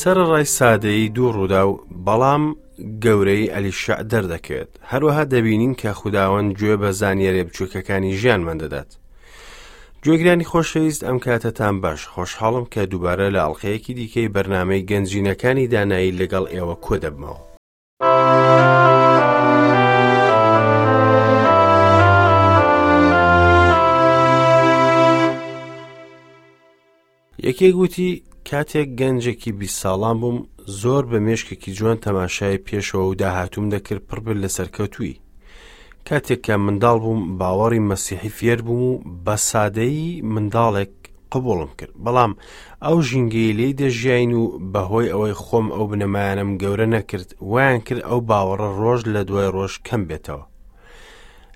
سەرەڕای سادەیی دوو ڕووداو، بەڵام گەورەیی ئەلیشەع دەردەکەوێت. هەروەها دەبینین کە خوداوەند گوێ بە زانیاریە بچووکەکانی ژیانمان دەدات. گوێگرانی خۆشەویست ئەم کاتەتان باش خۆشحاڵم کە دووبارە لە ئەڵلقەیەکی دیکەی بەرنمەی گەنجینەکانی دانایی لەگەڵ ئێوە کۆ دەبمەوە. یەکێک وتی کاتێک گەنجێکی بی ساڵان بووم زۆر بە مێشکێکی جوان تەماشای پێشەوە و داهاتوم دەکرد پڕبێت لە سەرکەوتوی کاتێک کە منداڵ بووم باوەڕی مەسیحی فێر بووم و بە سادەیی منداڵێک قبوڵم کرد بەڵام ئەو ژینگەی لی دەژیین و بەهۆی ئەوەی خۆم ئەو بنەمایانم گەورە نەکرد ویان کرد ئەو باوەڕە ڕۆژ لە دوای ڕۆژ کەم بێتەوە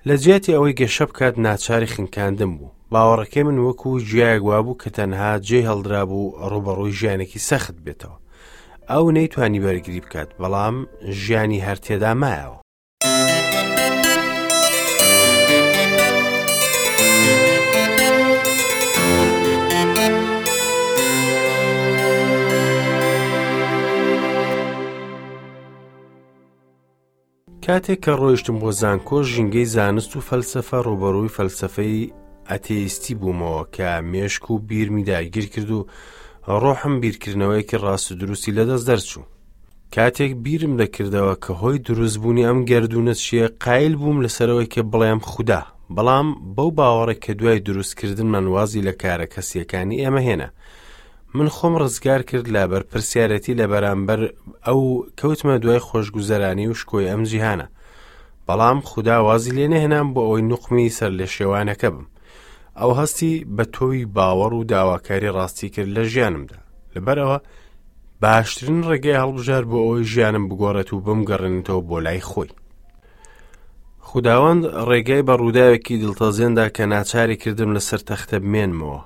لە جیاتی ئەوەی گەشە بکات ناچاری خنکاندم بوو باوەڕەکەی من وەکو جیایەک وابوو کە تەنها جێ هەڵدرا بوو ڕوبەڕووی ژیانێکی سەخت بێتەوە ئەو نەیتوانی بەرگری بکات بەڵام ژیانی هەرتێدا مایەوە کاتێک کە ڕۆیشتم بۆ زانکۆ ژینگەی زانست و فەلسفە ڕوبەڕووی فەلسفەی ئەتێیستی بوومەوە کە مێشک و بیرمی داگیر کرد و ڕۆحم بیرکردنەوەیەکی ڕاست و دروستی لەدەست دەرچوو کاتێک بیرم دەکردەوە کە هۆی دروستبوونی ئەم گردونە چییە قایل بووم لەسەرەوەی کە بڵێم خودا بەڵام بەو باوەڕێک کە دوای دروستکردنمان وازی لە کارە کەسیەکانی ئێمە هێنا من خۆم ڕزگار کرد لە بەرپرسیارەتی لە بەرامبەر ئەو کەوتمە دوای خۆشگوزەرانی و شکۆی ئەم جیهانە بەڵام خوددا وازی لێ نەهێنام بۆ ئەوەی نوقمی سەر لە شێوانەکە بم ئەو هەستی بە تۆوی باوەڕ و داواکاری ڕاستی کرد لە ژیانمدا لەبەرەوە باشترین ڕێگەی هەڵبژار بۆ ئەوەی ژیانم بگۆڕێت و بم گەڕێنێتەوە بۆ لای خۆی خداوەند ڕێگای بە ڕووداوێکی دڵتەزێندا کە ناچاری کردم لەسەر تەختە بمێنمەوە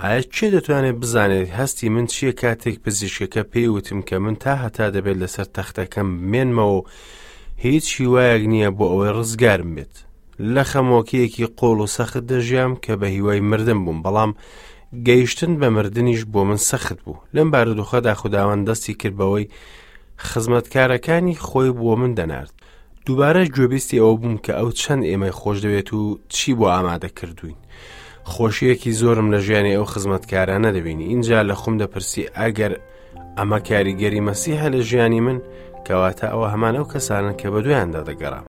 ئایا چێ دەتوانێت بزانێت هەستی من چییە کاتێک پزیشکەکە پێی وتم کە من تا هەتا دەبێت لەسەر تەختەکەم بمێنمەوە هیچ هیوایەک نییە بۆ ئەوەی ڕزگارم بێت لە خەمۆکییەکی قوڵ و سەخت دەژیام کە بە هیوای مردن بووم بەڵام گەیشتن بە مردنیش بۆ من سەخت بوو لەم بارودۆخەدا خودداوەند دەستی کرد بەوەی خزمەتکارەکانی خۆی بۆ من دەنارد دووبارەش گوێبیستی ئەوە بووم کە ئەو چەند ئێمەی خۆش دەوێت و چی بۆ ئامادە کردوین خۆشیەکی زۆرم لە ژیانی ئەو خزمەتکارانە دەبینی اینجا لە خۆم دەپرسی ئەگەر ئەمە کاریگەری مەسیحە لە ژیانی من کەواتە ئەوە هەمان ئەو کەسانن کە بە دویاندا دەگەڕام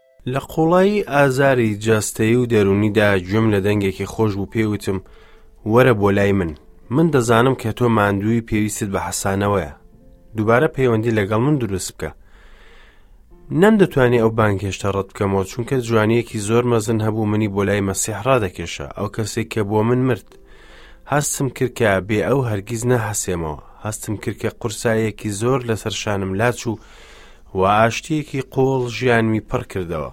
لە قوڵایی ئازاری جەستەیی و دەروونیدا گوێم لە دەنگێکی خۆش بوو پێی وتم وەرە بۆ لای من من دەزانم کە تۆ ماندووی پێویستت بە حەسانەوەیە دووبارە پەیوەندی لەگەڵ من دروست بکە نەم دەتوانێت ئەو بانگهێشتە ڕەت بکەمەوە چونکە جوانیەکی زۆر مەزن هەبوو منی بۆ لای مەسیح ڕادەکێشە ئەو کەسێک کە بۆ من مرد هەستم کرد کە بێ ئەو هەرگیز نەهەسێمەوە هەستم کرد کە قورسایەکی زۆر لەسەر شانم لاچ و و ئاشتییەکی قووڵ ژیانمی پڕ کردەوە.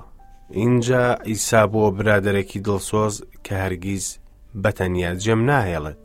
ئینجا عیسا بووە برادەرێکی دڵسۆز کە هەرگیز بە تەنیا جێم ناهێڵێت.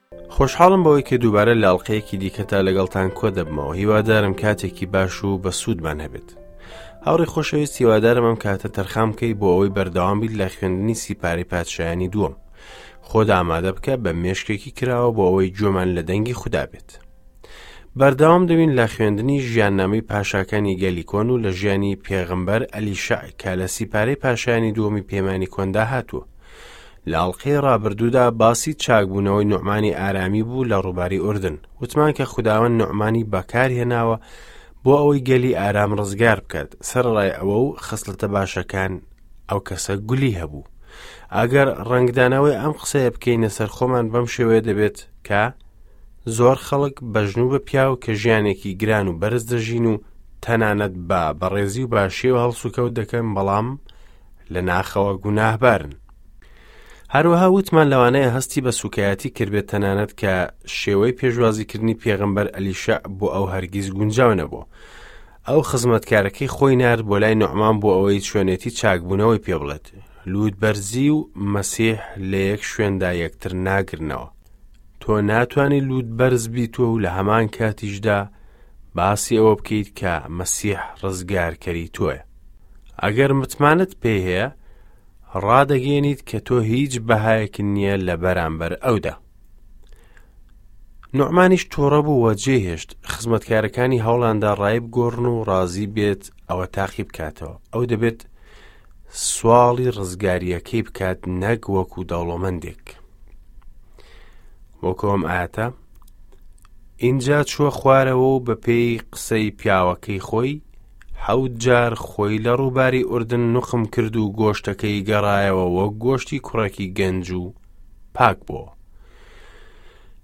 خۆشحاڵم بەوەی کە دووبارە لە ئەڵلقەیەکی دیکەتا لەگەڵتان کۆ دەبمەوە هیوادارم کاتێکی باش و بە سوودمان هەبێت هاوڕی خۆشەویست هیوادارم ئەم کاتە تەرخام بکەی بۆ ئەوەی بەردەوام بیت لە خوێندنی سیپاری پادشایانی دووەم خۆدا ئامادە بکە بە مێشکێکی کراوە بۆ ئەوەی گوێمان لە دەنگی خوددا بێت بەردەوام دەبین لە خوێندنی ژیاننامەی پاشاکانی گەلی کۆن و لە ژیانی پێغمبەر ئەلی شعکە لە سیپارەی پاشایانی دووەمی پەیمانانی کۆندا هاتووە لە ئەڵقەی ڕابردوودا باسی چاکبوونەوەی نوعمانی ئارامی بوو لە ڕووباری ئوردن وتمان کە خداوەند نوعمانی بەکارهێناوە بۆ ئەوەی گەلی ئارام ڕزگار بکات سەرڕای ئەوە و خستلتە باشەکان ئەو کەسە گولی هەبوو ئەگەر ڕنگدانەوەی ئەم قسەیە بکەینە سەر خۆمان بەم شێوەیە دەبێت کە زۆر خەڵک بەژن و بە پیاو کە ژیانێکی گران و بەرز دەژین و تەنانەت بە بەڕێزی و باشیەوە هەڵسوکەوت دەکەن بەڵام لە ناخەوە گوناهبارن. هەروەها وتمان لەوانەیە هەستی بە سوکایەتی کردبێت تەنانەت کە شێوەی پێشوازیکردنی پێغمبەر ئەلیشە بۆ ئەو هەرگیز گونجاو نەبوو. ئەو خزمەتکارەکەی خۆی نرد بۆ لای نوعمان بۆ ئەوەی شوێنێتی چاکبوونەوەی پێ بڵێت. لووت بەرزی و مەسیح لە یەک شوێندا یەکتر ناگرنەوە. تۆ ناتانی لووت بەرز بیت و لە هەمان کاتیشدا باسی ئەوە بکەیت کە مەسیح ڕزگارکەری تۆیە. ئەگەر متمانەت پێی هەیە، ڕادەگەیەنیت کە تۆ هیچ بەهایەک نییە لە بەرامبەر ئەودا. نوعمانیش تووڕە بوو وە جێهێشت خزمەتکارەکانی هەوڵاندا ڕای بگۆڕن و ڕازی بێت ئەوە تاقی بکاتەوە ئەو دەبێت سواڵی ڕزگاریەکەی بکات نەک وەکو دەوڵەمەندێک وەکۆم ئاتە اینجا چووە خوارەوە و بەپێی قسەی پیاوەکەی خۆی حەوت جار خۆی لە ڕووباری ئوردن نوقم کرد و گۆشتەکەی گەڕایەوە وەک گۆشتی کوڕێکی گەنج و پاک بۆ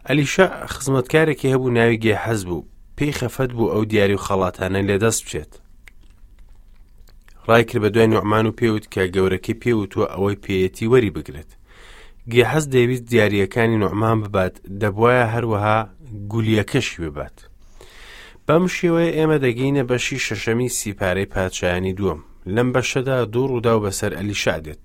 ئەلیشا خزمەتکارێکی هەبوو ناوی گێ حەز بوو پێی خەفەت بوو ئەو دیاری و خەڵاتانە لێدەست بچێت ڕای کرد بە دوای نوعمان و پێوت کە گەورەکەی پێوتوە ئەوەی پێیەتی وەری بگرێت گێ حەز دەویست دیارریەکانی نوعمان ببات دەبواە هەروەها گولیەکەشی ببات بەم شێوەیە ئێمە دەگەینە بەشی شەشەمی سی پارەی پادشایانی دووەم لەم بەشەدا دوو ڕووداو بەسەر ئەلیشا دێت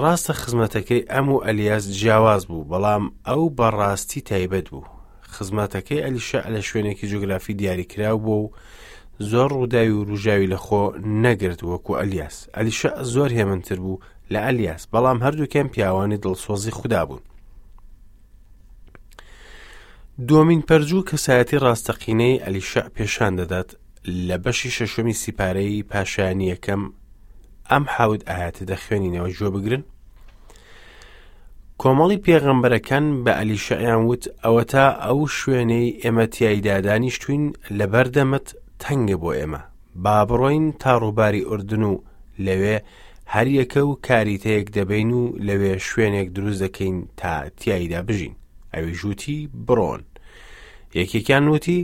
ڕاستە خزمەتەکەی ئەم و ئەلیاس جیاواز بوو بەڵام ئەو بەڕاستی تایبەت بوو خزمەتەکەی ئەلیشا لە شوێنێکی جوگرافی دیاریکراو بوو و زۆر ڕووداوی وروژاوی لەخۆ نەگرت وەکو ئەلیاس ئەلیشە زۆر هێمنتر بوو لە ئەلیاس بەڵام هەردووکیان پیاوانی دڵسۆزی خوددا بوون دومین پەرجوو کەسایەتی ڕاستەقینەی ئەلیشع پێشان دەدات لە بەشی شەشەمی سیپارەی پاشایانی یەکەم ئەم حاوت ئاهاتە دەخوێنینەوە گوێ بگرن کۆمەڵی پێغەمبەرەکان بە ئەلیشعیان وت ئەوەتا ئەو شوێنەی ئێمە تایدادانیشتوین لەبەردەمت تەنگە بۆ ئێمە با بڕۆین تا ڕووباری ئوردن و لەوێ هەریەکە و کاریتەیەک دەبین و لەوێ شوێنێک دروست دەکەین تا تایدا بژین ئەوی ژووتی بڕۆن یەکێکیان وتی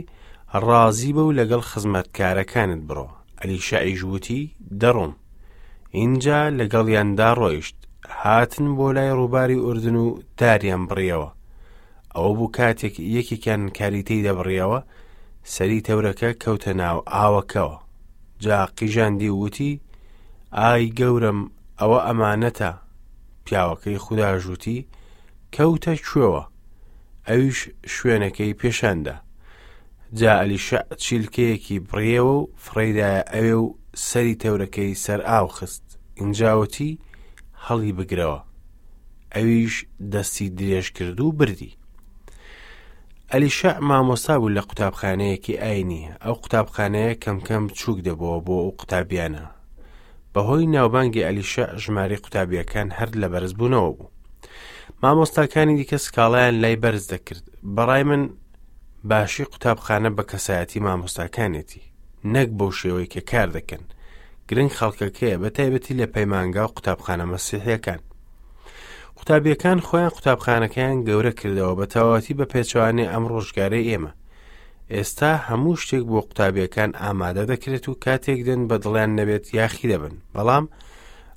ڕازی بە و لەگەڵ خزمەتکارەکانت بڕۆ ئەلی شعیش وتی دەڕۆم اینجا لەگەڵیاندا ڕۆیشت هاتن بۆ لای ڕووباری ئوردن و داریان بڕیەوە ئەوە بوو کاتێک یەکێکیان کاری تێی دەبڕیەوە سەری تەورەکە کەوتە ناو ئاوەکەوە جا قیژاندی وتی ئای گەورم ئەوە ئەمانەتە پیاوەکەی خوددا ژووتی کەوتە کوێوە ئەویش شوێنەکەی پێشاندا جا ئەلیشە چیلکەیەکی بڕیەوە و فڕێدا ئەوێ و سەری تەورەکەی سەر ئاو خست ئینجاوەتی هەڵی بگرەوە ئەویش دەستی درێژ کرد و بردی ئەلیشە مامۆستا بوو لە قوتابخانەیەکی ئاینی ئەو قوتابخانەیە کەمکەم بچووک دەبەوە بۆ ئەو قوتابیانە بەهۆی ناوبانگی ئەلیشە ژماری قوتابیەکان هەر لە بەرز بوونەوە بوو مامۆستاکانی دیکە سکاڵیان لای بەرز دەکرد بەڕای من باشی قوتابخانە بە کەسایەتی مامۆستاکانێتی نەک بەو شێوەی کە کار دەکەن گرنگ خەڵکەکەیە بە تایبەتی لە پەیمانگا و قوتابخانە مەسیحیەکان قوتابیەکان خۆیان قوتابخانەکەیان گەورە کردەوە بە تەواتی بە پێچوانێ ئەم ڕۆژگارە ئێمە ئێستا هەموو شتێک بۆ قوتابیەکان ئامادە دەکرێت و کاتێک دێن بە دڵیان نەبێت یاخی دەبن بەڵام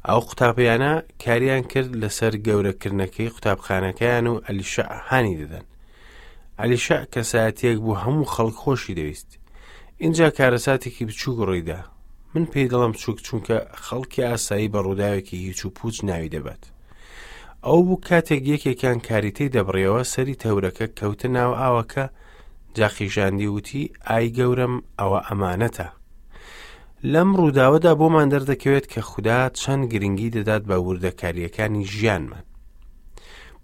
ئەو قوتابیانە کاریان کرد لەسەر گەورەکردنەکەی قوتابخانەکەیان و ئەلیشە هانی دەدەن عەلی شا کەسایەتیەک بوو هەموو خەڵک خۆشی دەویست ئینجا کارەساتێکی بچووک ڕوویدا من پێی دەڵم چووک چونکە خەڵکی ئاسایی بە ڕووداوێکی هیچ و پوچ ناوی دەبات ئەو بوو کاتێک یەکێکیان کاریتەی دەبڕیەوە سەری تەورەکە کەوتە ناو ئاوەکە جاقیژاندی وتی ئای گەورم ئەوە ئەمانەتە لەم ڕووداوەدا بۆمان دەردەکەوێت کە خوددا چەند گرنگی دەدات بە وردەکاریەکانی ژیانمان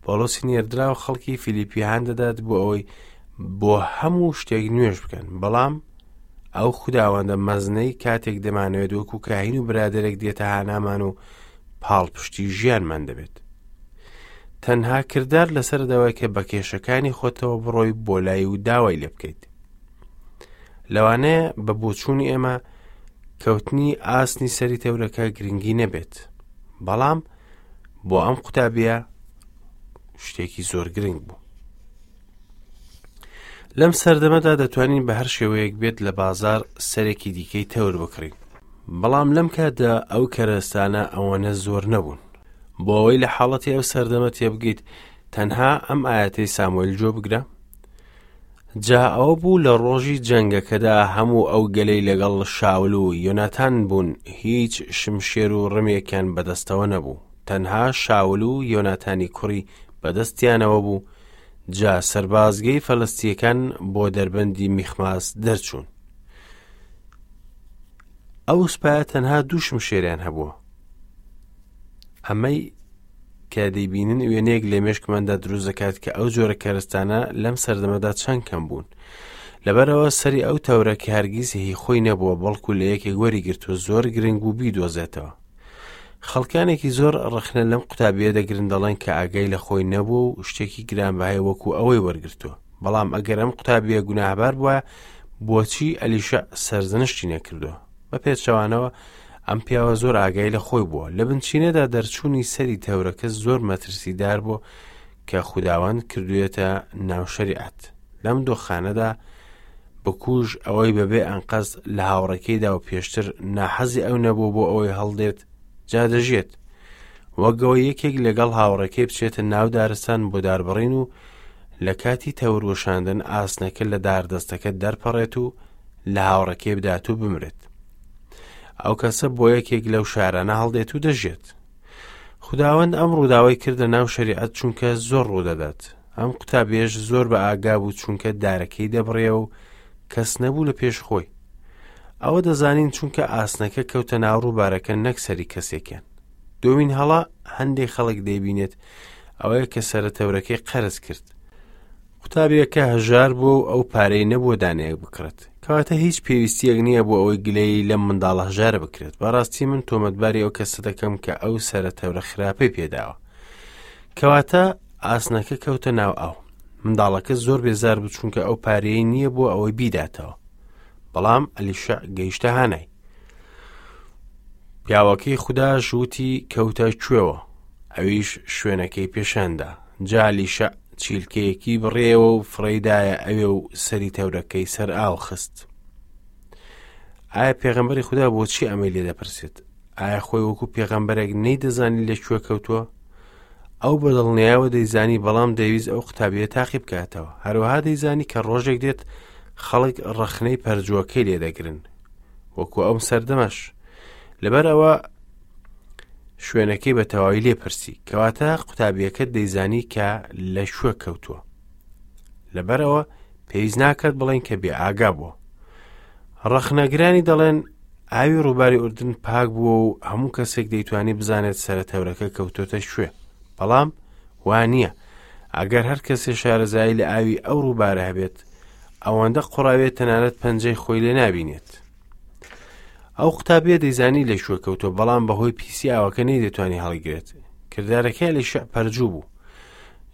پۆڵۆسی نێردراو خەڵکی فیلیپی هان دەدات بۆ ئەوەی بۆ هەموو شتێک نوێش بکەن بەڵام ئەو خداوەندە مەزنەی کاتێک دەمانەوێت وەکو کاهین و برادێک دێتە هانامان و پاڵپشتی ژیانمان دەبێت تەنها کردار لەسەر دەوای کە بە کێشەکانی خۆتەوە بڕۆی بۆ لای و داوای لێ بکەیت لەوانەیە بە بۆچوونی ئێمە کەوتنی ئاسنی سەری تەورەکە گرنگی نەبێت بەڵام بۆ ئەم قوتابیە شتێکی زۆر گرنگ بوو لەم سەردەمەدا دەتوانین بە هەر شێوەیەک بێت لە بازار سەرێکی دیکەی تەور بکڕین بەڵام لەم کاتدا ئەو کەرەستانە ئەوەنە زۆر نەبوون بۆ ئەوەی لە حاڵەتی ئەو سەردەمە تێبگەیت تەنها ئەم ئاەتەی سامۆیل جۆ بگرە جا ئەوە بوو لە ڕۆژی جەنگەکەدا هەموو ئەو گەلەی لەگەڵ شاول و یۆناتان بوون هیچ شمشێر و ڕمێکیان بەدەستەوە نەبوو تەنها شاول و یۆناتانی کوڕی بەدەستیانەوە بوو جا سەربازگەی فەلستیەکان بۆ دەربەندی میخماس دەرچوون ئەو سوپایە تەنها دوو شمشێریان هەبووە ئەمەی کە دەیبینن وێنەیەک لە مێشکماندا دروست دەکات کە ئەو جۆرە کەرستانە لەم سەردەمەدا چەند کەم بوون لەبەرەوە سەری ئەو تەورە کە هەرگیز هی خۆی نەبووە بەڵکو لە یەکێک وەری گرتووە زۆر گرنگ و بیدۆزێتەوە خەڵکانێکی زۆر ڕەخنە لەم قوتابیە دەگرن دەڵێن کە ئاگای لە خۆی نەبووە و شتێکی گرانبهای وەکو ئەوەی وەرگتووە بەڵام ئەگەر ئەم قوتابیە گوناهبار بووە بۆچی ئەلیشە سەرزنشتی نەکردووە بە پێچەوانەوە ئەم پیاوە زۆر ئاگای لە خۆی بووە لە بنچینەدا دەرچوونی سەری تەورەکە زۆر مەترسیدار بوو کە خودداوەند کردوێتە ناوشریعەت لەم دۆخانەدا بکوژ ئەوەی بەبێ ئەنقەز لە هاوڕێکەیدا و پێشتر ناحەزی ئەو نەبوو بۆ ئەوەی هەڵدێت جا دەژێت وەگەوە یەکێک لەگەڵ هاوڕێکەی بچێتە ناو دارستان بۆ داربڕین و لە کاتی تەوروەشاندن ئاسنەکە لە داردەستەکە دەرپەڕێت و لە هاوڕەکەی بدات و بمرێت ئەو کەسە بۆ یەکێک لەو شارانە هەڵدێت و دەژێت خداوەند ئەم ڕووداوای کردە ناو شریعەت چونکە زۆر ڕوودەدات ئەم قوتابێش زۆر بە ئاگا بوو چونکە دارەکەی دەبڕێ و کەس نەبوو لە پێش خۆی ئەوە دەزانین چونکە ئاسنەکە کەوتە ناوڕوو بارەکە نەکسەری کەسێکیان دومین هەڵا هەندێک خەڵک دەیبینێت و ئەوەیە کە سەرە تەورەکەی قەرز کرد قوتابیەکە هەژار بووە و ئەو پارەی نەبووە دانەیەک بکڕێت کەواتە هیچ پێویستیەک نییە بۆ ئەوەی گلەی لەم منداڵە هەژارە بکرێت بەڕاستی من تۆمەتباری ئەو کەسە دەکەم کە ئەو سرە تەورە خراپەی پێداوە کەواتە ئاسنەکە کەوتە ناو ئاو منداڵەکە زۆر بێزار بوو چونکە ئەو پارەیە نییە بۆ ئەوەی بیداتەوە بەڵام ئەلیشە گەیشتە هانای پیاوەکەی خوددا ژووتی کەوتە کوێوە ئەویش شوێنەکەی پێشاندا جا لیشە چیلکەیەکی بڕێەوە و فڕێدایە ئەوێ و سەری تەورەکەی سەر ئاو خست ئایا پێغەمبەری خوددا بۆچی ئەمەی لێ دەپرسێت ئایا خۆی وەکو پێغەمبەرێک نەی دەزانی لە کوێ کەوتووە ئەو بە دڵنیایەوە دەیزانی بەڵام دەویست ئەو قوتابیە تاقی بکاتەوە هەروەها دەیزانی کە ڕۆژێک دێت خەڵک ڕەخنەی پەرجووەکەی لێدەگرن وەکو ئەوم سەردەمەش لەبەرەوە شوێنەکەی بە تەواوی لێ پرسی کەواتە قوتابیەکەت دەیزانی کە لە شوێ کەوتووە لەبەرەوە پێویست ناکات بڵێن کە بێ ئاگا بووە ڕەخنەگرانی دەڵێن ئاوی ڕووباری ئوردن پاک بووە و هەموو کەسێک دەیتوانی بزانێت سەرەتەورەکە کەوتۆتە شوێ بەڵام وانە ئەگەر هەر کەسێ شارەزایی لە ئاوی ئەو ڕووبارە هەبێت ئەوەندە قڕاوێت تەنانەت پەنجەی خۆی لێ نابینێت ئەو قوتابیە دەیزانی لە شوێ کەوتوە بەڵام بەهۆی پیسی ئاوەکە نەی دەتوانانی هەڵیگرێت کردارەکەی لە شع پەرجوو بوو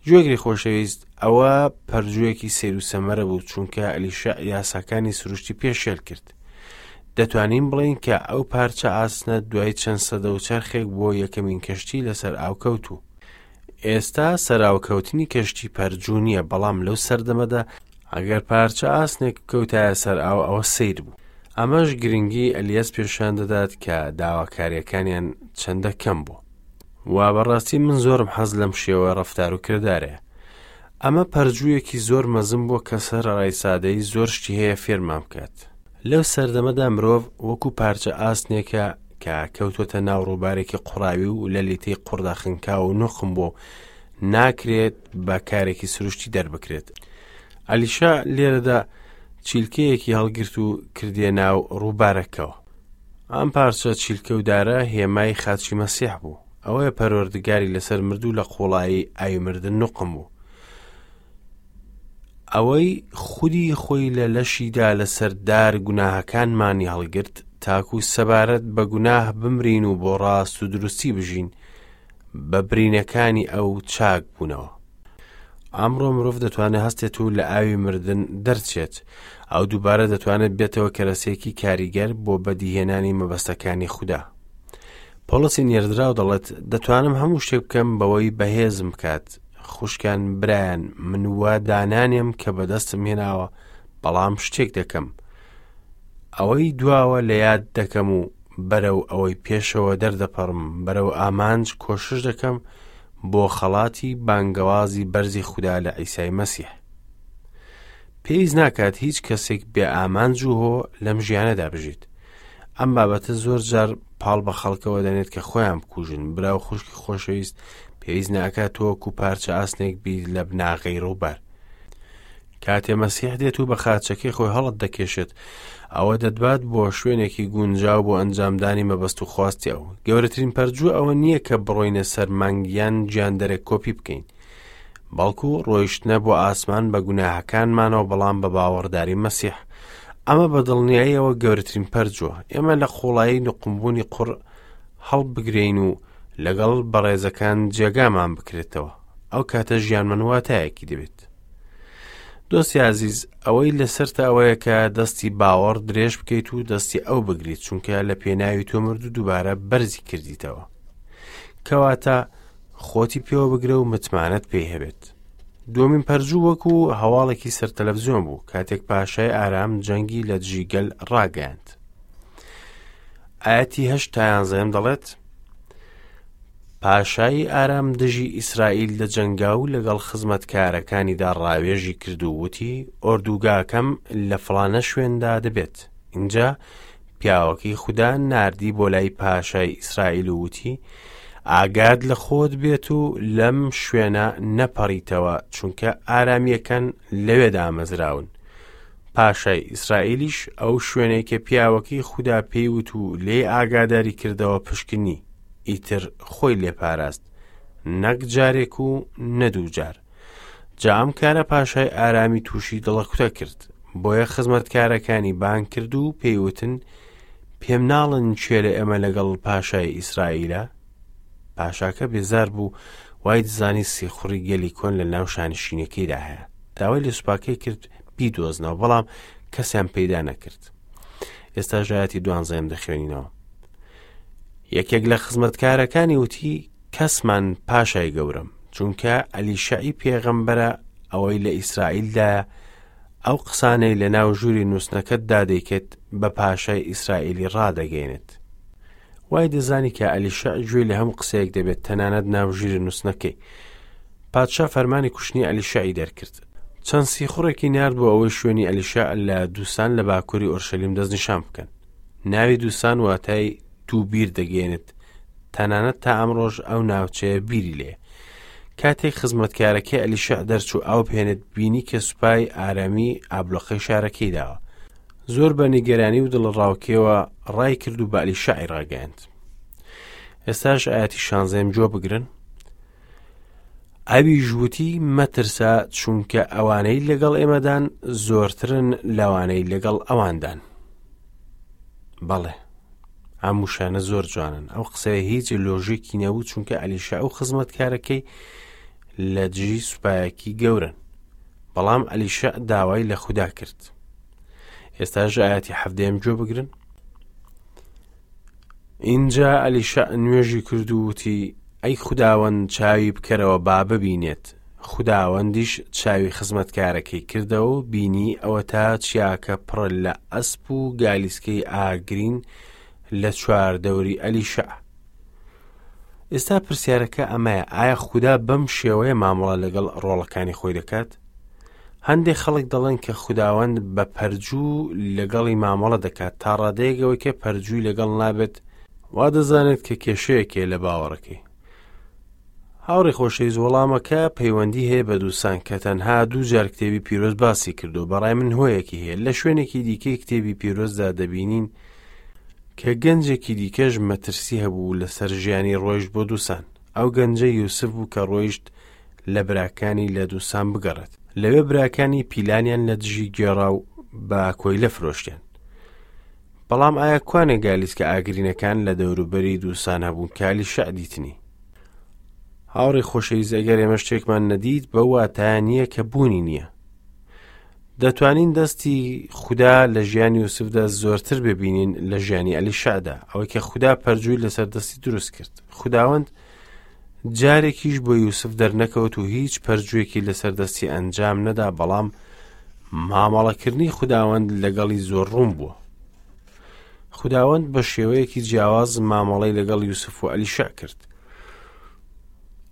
جوێگری خۆشەویست ئەوە پەرجوویەکی سێر و سەمەرە بوو چونکە ئەلیشع یاساکانی سروشتی پێشێل کرد دەتوانین بڵین کە ئەو پارچە ئاسنە دوای چەند سەدە و چرخێک بۆ یەکەمین کەشتی لەسەر ئاوکەوت و ئێستا سەراوکەوتنی کەشتی پەرجوو نییە بەڵام لەو سەردەمەدا ئەگەر پارچە ئاسنێک بکەوتایە سەر ئاو ئەوە سەیر بوو ئەمەش گرنگی ئەلیەس پێشان دەدات کە داواکاریەکانیان چەندە کەم بوو وا بەڕاستی من زۆرم حەز لەم شێوە ڕفتار و کردارەیە ئەمە پەرجوویەکی زۆر مەزم بووە کە سەرڕای سادەی زۆر شتی هەیە فێرمان بکات لەو سەردەمەدا مرۆڤ وەکو پارچە ئاسنێکە کە کەوتوەتە ناو ڕووبارێکی قوڕاوی و لە لیتەی قوڕدا خنکاو و نوقم بۆ ناکرێت بە کارێکی سروشتی دەربکرێت ئەلیشا لێرەدا چیلکەیەکی هەڵگرت و کردێ ناو ڕووبارەکەەوە ئەم پارچە چیلکەودارە هێمای خاچی مەسیح بوو ئەوەیە پەرۆردگاری لەسەر مردوو لە قوڵایی ئاوی مردن نوقم بوو ئەوەی خودی خۆی لە لەشیدا لەسەر دار گوناهەکانمانی هەڵگرت تاکو سەبارەت بە گوناه بمرین و بۆ ڕاست و دروستی بژین بە برینەکانی ئەو چاک بوونەوە ئامڕۆ مرۆڤ دەتوانێت هەستێت و لە ئاوی مردن دەرچێت ئەو دووبارە دەتوانێت بێتەوە کەرەسێکی کاریگەر بۆ بەدیهێنانی مەبەستەکانی خوددا پۆڵسی نێردراو دەڵێت دەتوانم هەموو شتێک بکەم بەوەی بەهێزم بکات خوشکان برایان من وا دانانێم کە بەدەستم هێناوە بەڵام شتێک دەکەم ئەوەی دواوە لە یاد دەکەم و بەرە و ئەوەی پێشەوە دەردەپەڕم بەرە و ئامانج کۆشش دەکەم بۆ خەڵاتی بانگەوازی بەرزی خوددا لە ئیسای مەسیح پێیز ناکات هیچ کەسێک بێ ئامانج و هۆ لەم ژیانەدا بژیت ئەم بابەتە زۆر جار پاڵ بە خەڵکەوە دەنێت کە خۆیان بکوژن برا و خوشکی خۆشەویست پێویست ناکات تۆوەکو پارچە ئاسنێک بیر لە بناغەی ڕووبار کاتێ مەسیح دێت و بە خاچەکەی خۆی هەڵت دەکێشێت ئەوە دەدبات بۆ شوێنێکی گونجاو بۆ ئەنجامدانی مەبەست و خواستی ئەو گەورەترین پەرجوو ئەوە نییە کە بڕۆینە سەر مانگیان گیاندەرێک کۆپی بکەین بەڵکو ڕۆیشتنە بۆ ئاسمان بە گوناهەکانمانەوە بەڵام بە باوەڕداری مەسیح ئەمە بە دڵنیاییەوە گەورەترین پەرجوە ئێمە لە قوڵایی نقمبوونی قڕ هەڵبگرین و لەگەڵ بەڕێزەکان جێگامان بکرێتەوە ئەو کاتە ژیانمان واتایەکی دەبێت دۆستی عزیز ئەوەی لەسەرتە ئەوەیە کە دەستی باوەڕ درێژ بکەیت و دەستی ئەو بگریت چونکە لە پێناوی تۆمرد و دووبارە بەرزی کردیتەوە کەواتە خۆتی پێوە بگرە و متمانەت پێی هەبێت دومین پەرجوو وەکو هەواڵێکی سەر تەلەڤزیۆن بوو کاتێک پاشای ئارام جەنگی لە دژی گەل ڕاگەیاند ئاەتی هەش تایان زەم دەڵێت پاشایی ئارام دژی ئیسرائیل دەجەنگا و لەگەڵ خزمەتکارەکانیدا ڕاوێژی کرد و وتی ئۆردوگاکەم لە فلانە شوێندا دەبێت اینجا پیاوەکەی خودا ناردی بۆ لای پاشای ئیسرائیل و وتی ئاگاد لە خۆت بێت و لەم شوێنە نەپەڕیتەوە چونکە ئارامیەکەن لەوێ دامەزراون پاشای ئیسرائیلیش ئەو شوێنەی کە پیاوەکەی خوددا پێیوت و لێ ئاگاداری کردەوە پشکنی ئیتر خۆی لێپاراست نەک جارێک و نەدوو جار جا ئەم کارە پاشای ئارامی تووشی دڵەکوتە کرد بۆیە خزمەتکارەکانی بان کرد و پێیوتن پێم ناڵن چێ لە ئێمە لەگەڵ پاشای ئیسرائیلە پاشاکە بێزار بوو وای دزانی سیخوڕی گەلی کۆن لە ناو شانشینەکەیدا هەیە داوای لە سوپاکەی کرد بیدۆزنەوە بەڵام کەسیان پەیدا نەکرد ئێستا ژایەتی دوانزەم دەخوێنینەوە یەکێک لە خزمەتکارەکانی وتی کەسمان پاشای گەورەم چونکە ئەلیشعی پێغەمبەرە ئەوەی لە ئیسرائیلدایە ئەو قسانەی لە ناو ژووری نووسنەکەت دادەیکێت بە پاشای ئیسرائیلی ڕادەگەێنێت وای دەزانی کە ئەلیشع گوێی لە هەم قسەیەک دەبێت تەنانەت ناو ژیری نووسنەکەی پادشا فەرمانی کوشتنی ئەلیشعی دەرکرد چەند سیخوڕێکی نرد بۆ ئەوەی شوێنی ئەلیشا لە دووسان لە باکووری ئۆرشەلیم دەستنیشان بکەن ناوی دووسان واتای دوو بیر دەگەێنێت تەنانەت تا ئەمڕۆژ ئەو ناوچەیە بیری لێ کاتێک خزمەتکارەکەی ئەلیشع دەرچوو ئاو پێنێت بینی کە سوپای ئارامی ئابلۆقەی شارەکەی داوە زۆر بە نیگەرانی و دڵڕاوکێەوە ڕای کرد و بالی شعی ڕاگەاند ئێستاش ئاەتی شانزەم جۆ بگرن ئەوی ژووتی مەترسە چونکە ئەوانەی لەگەڵ ئێمەدان زۆرترن لەوانەی لەگەڵ ئەواندان بەڵێ ئەم وشانە زۆر جوانن ئەو قسەیە هیچ لۆژێکی نەبوو چونکە ئەلیشا ئەو خزمەتکارەکەی لە دژی سوپایەکی گەورن بەڵام ئەلیشە داوای لە خوددا کرد ئێستاژ ئاەتی حەفدەیەم گوێ بگرن ئینجا ئەلیشەع نوێژی کرد و وتی، ئەی خوداوەند چاوی بکەرەوە با ببینێت. خوداوەندیش چاوی خزمەتکارەکەی کردەوە و بینی ئەوەتا چیاکە پڕە لە ئەسپ و گالیسکەی ئاگرین لە چواردەوری ئەلیشەع. ئێستا پرسیارەکە ئەمەیە ئایا خودا بەم شێوەیە مامەڵە لەگەڵ ڕۆڵەکانی خۆی دەکات؟ هەندێک خەڵک دەڵێن کە خوداوەند بە پەرجوو لەگەڵی مامەڵە دەکات تا ڕادەیەکەوەی کە پەرجووی لەگەڵ نابێت وا دەزانێت کە کێشەیەکێ لە باوەڕەکەی هاوڕێ خۆشەویست وەڵامەکە پەیوەندی هەیە بە دووسان کە تەنها دوو جار کتێبی پیرۆز باسی کردو بەڕای من هۆیەکی هەیە لە شوێنێکی دیکەی کتێبی پیرۆزدا دەبینین کە گەنجێکی دیکەش مەترسی هەبوو لەسەر ژیانی ڕۆیشت بۆ دووسان ئەو گەنجە یوسف بوو کە ڕۆیشت لە براکانی لە دووسان بگەڕێت لەوێ براکانی پیلانیان لە دژی گێڕا و بە کۆیلە فرۆشتێن بەڵام ئایا کوانێ گالیس کە ئاگرینەکان لە دەوروبەری دووسان هەبوون کالی شعدیتنی هاوڕی خۆشەی زەگەر ئێمە شتێکمان نەدیت بە واتای نییە کە بوونی نییە دەتوانین دەستی خوددا لە ژیانی یوسفدا زۆرتر ببینین لە ژیانی ئەلی شعدا ئەوەی کە خوددا پەرجووی لەسەر دەستی دروست کرد خداوەند جارێکیش بۆ یوسف دەرنەکەوت و هیچ پەرجوێکی لەسەر دەستی ئەنجام نەدا بەڵام مامەڵەکردنی خداوەند لەگەڵی زۆر ڕوون بووە خداوەند بە شێوەیەکی جیاواز مامەڵەی لەگەڵ یوسف و ئەلیشع کرد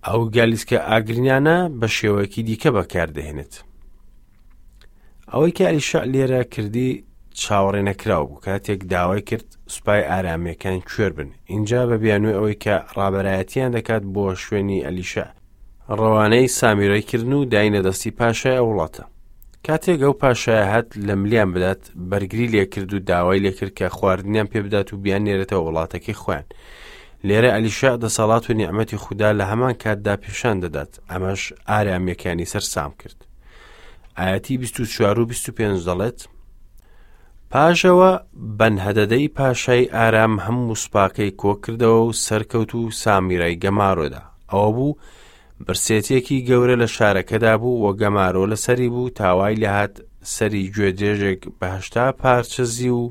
ئەو گالیسکە ئاگرینانە بە شێوەیەکی دیکە بەکاردەهێنێت ئەوەی کاری شەع لێرە کردی چاوەڕێ نەکراو بوو کاتێک داوای کرد سوپای ئارامیەکان کوێر بن اینجا بە بیانوێ ئەوەی کە ڕابەرایەتیان دەکات بۆ شوێنی ئەلیشە ڕەوانەی سامیرای کردن و داینە دەستی پاشای ئە وڵاتە کاتێک ئەو پاشای هەت لە ملیان بدات بەرگری لێکرد و داوای لێکرد کە خواردنیان پێ بدات و بیان نێرێتەوە وڵاتەکەی خوێن لێرە ئەلیشا دەسەڵات و نیعممەتی خوددا لە هەمان کاتدا پیشان دەدات ئەمەش ئارامیەکانی سەرسام کرد ئاەتی بیست و چوار و بیست و پێنج دەڵێت پاشەوە بەنهدەدەی پاشای ئارام هەم وسپاکەی کۆکردەوە و سەرکەوت و سامیرای گەمارۆدا ئەوە بوو برسێتێکی گەورە لە شارەکەدا بوو و گەمارۆ لەسەری بوو تاوای لەهات سەری گوێ درێژێک بەهشتا پارچە زی و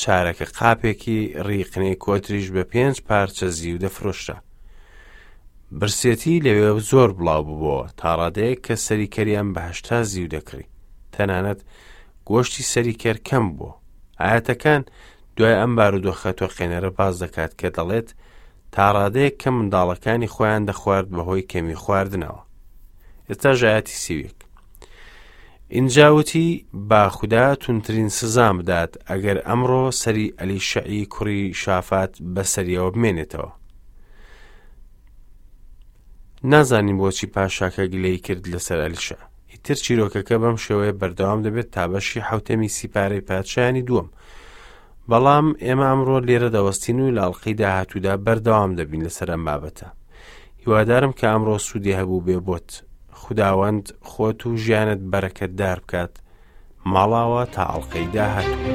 چارەکە قاپێکی ڕیقنەی کۆتریش بە پێنج پارچە زی و دەفرۆشرا برسێتی لەوێ زۆر بڵاو ببۆوە تاڕادەیەک کە سەری کەریان بە هەشتا زیو دەکڕی تەنانەت گۆشتی سەری کەر کەم بوو ئاەتەکان دوای ئەم بارودۆخە تۆقێنەرە باز دەکات کە دەڵێت تاڕادەیەک کە منداڵەکانی خۆیان دەخوارد بەهۆی کەمی خواردنەوە ئێستا ژایەتی سیوێک ئینجا وتی با خودا تونترین سزام بدات ئەگەر ئەمڕۆ سەری ئەلی شەعی کوڕی شافات بەسەریەوە بمێنێتەوە نازانین بۆچی پاشاکە گلەی کرد لەسەر ئەلیشە ئیتر چیرۆکەکە بەم شێوەیە بەردەوام دەبێت تا بەشی حوتەمی سیپارەی پادشایانی دووەم بەڵام ئێمە ئەمڕۆ لێرە دەوەستین و لە ئەڵلقەی داهاتوودا بەردەوام دەبین لەسەر ئەم بابەتە هیوادارم کە ئەمڕۆ سوودێ هەبوو بێ بۆت خداوەند خۆت و ژیانت بەرەکەتدار بکات ماڵاوە تا ئەڵلقەی داهاتوو.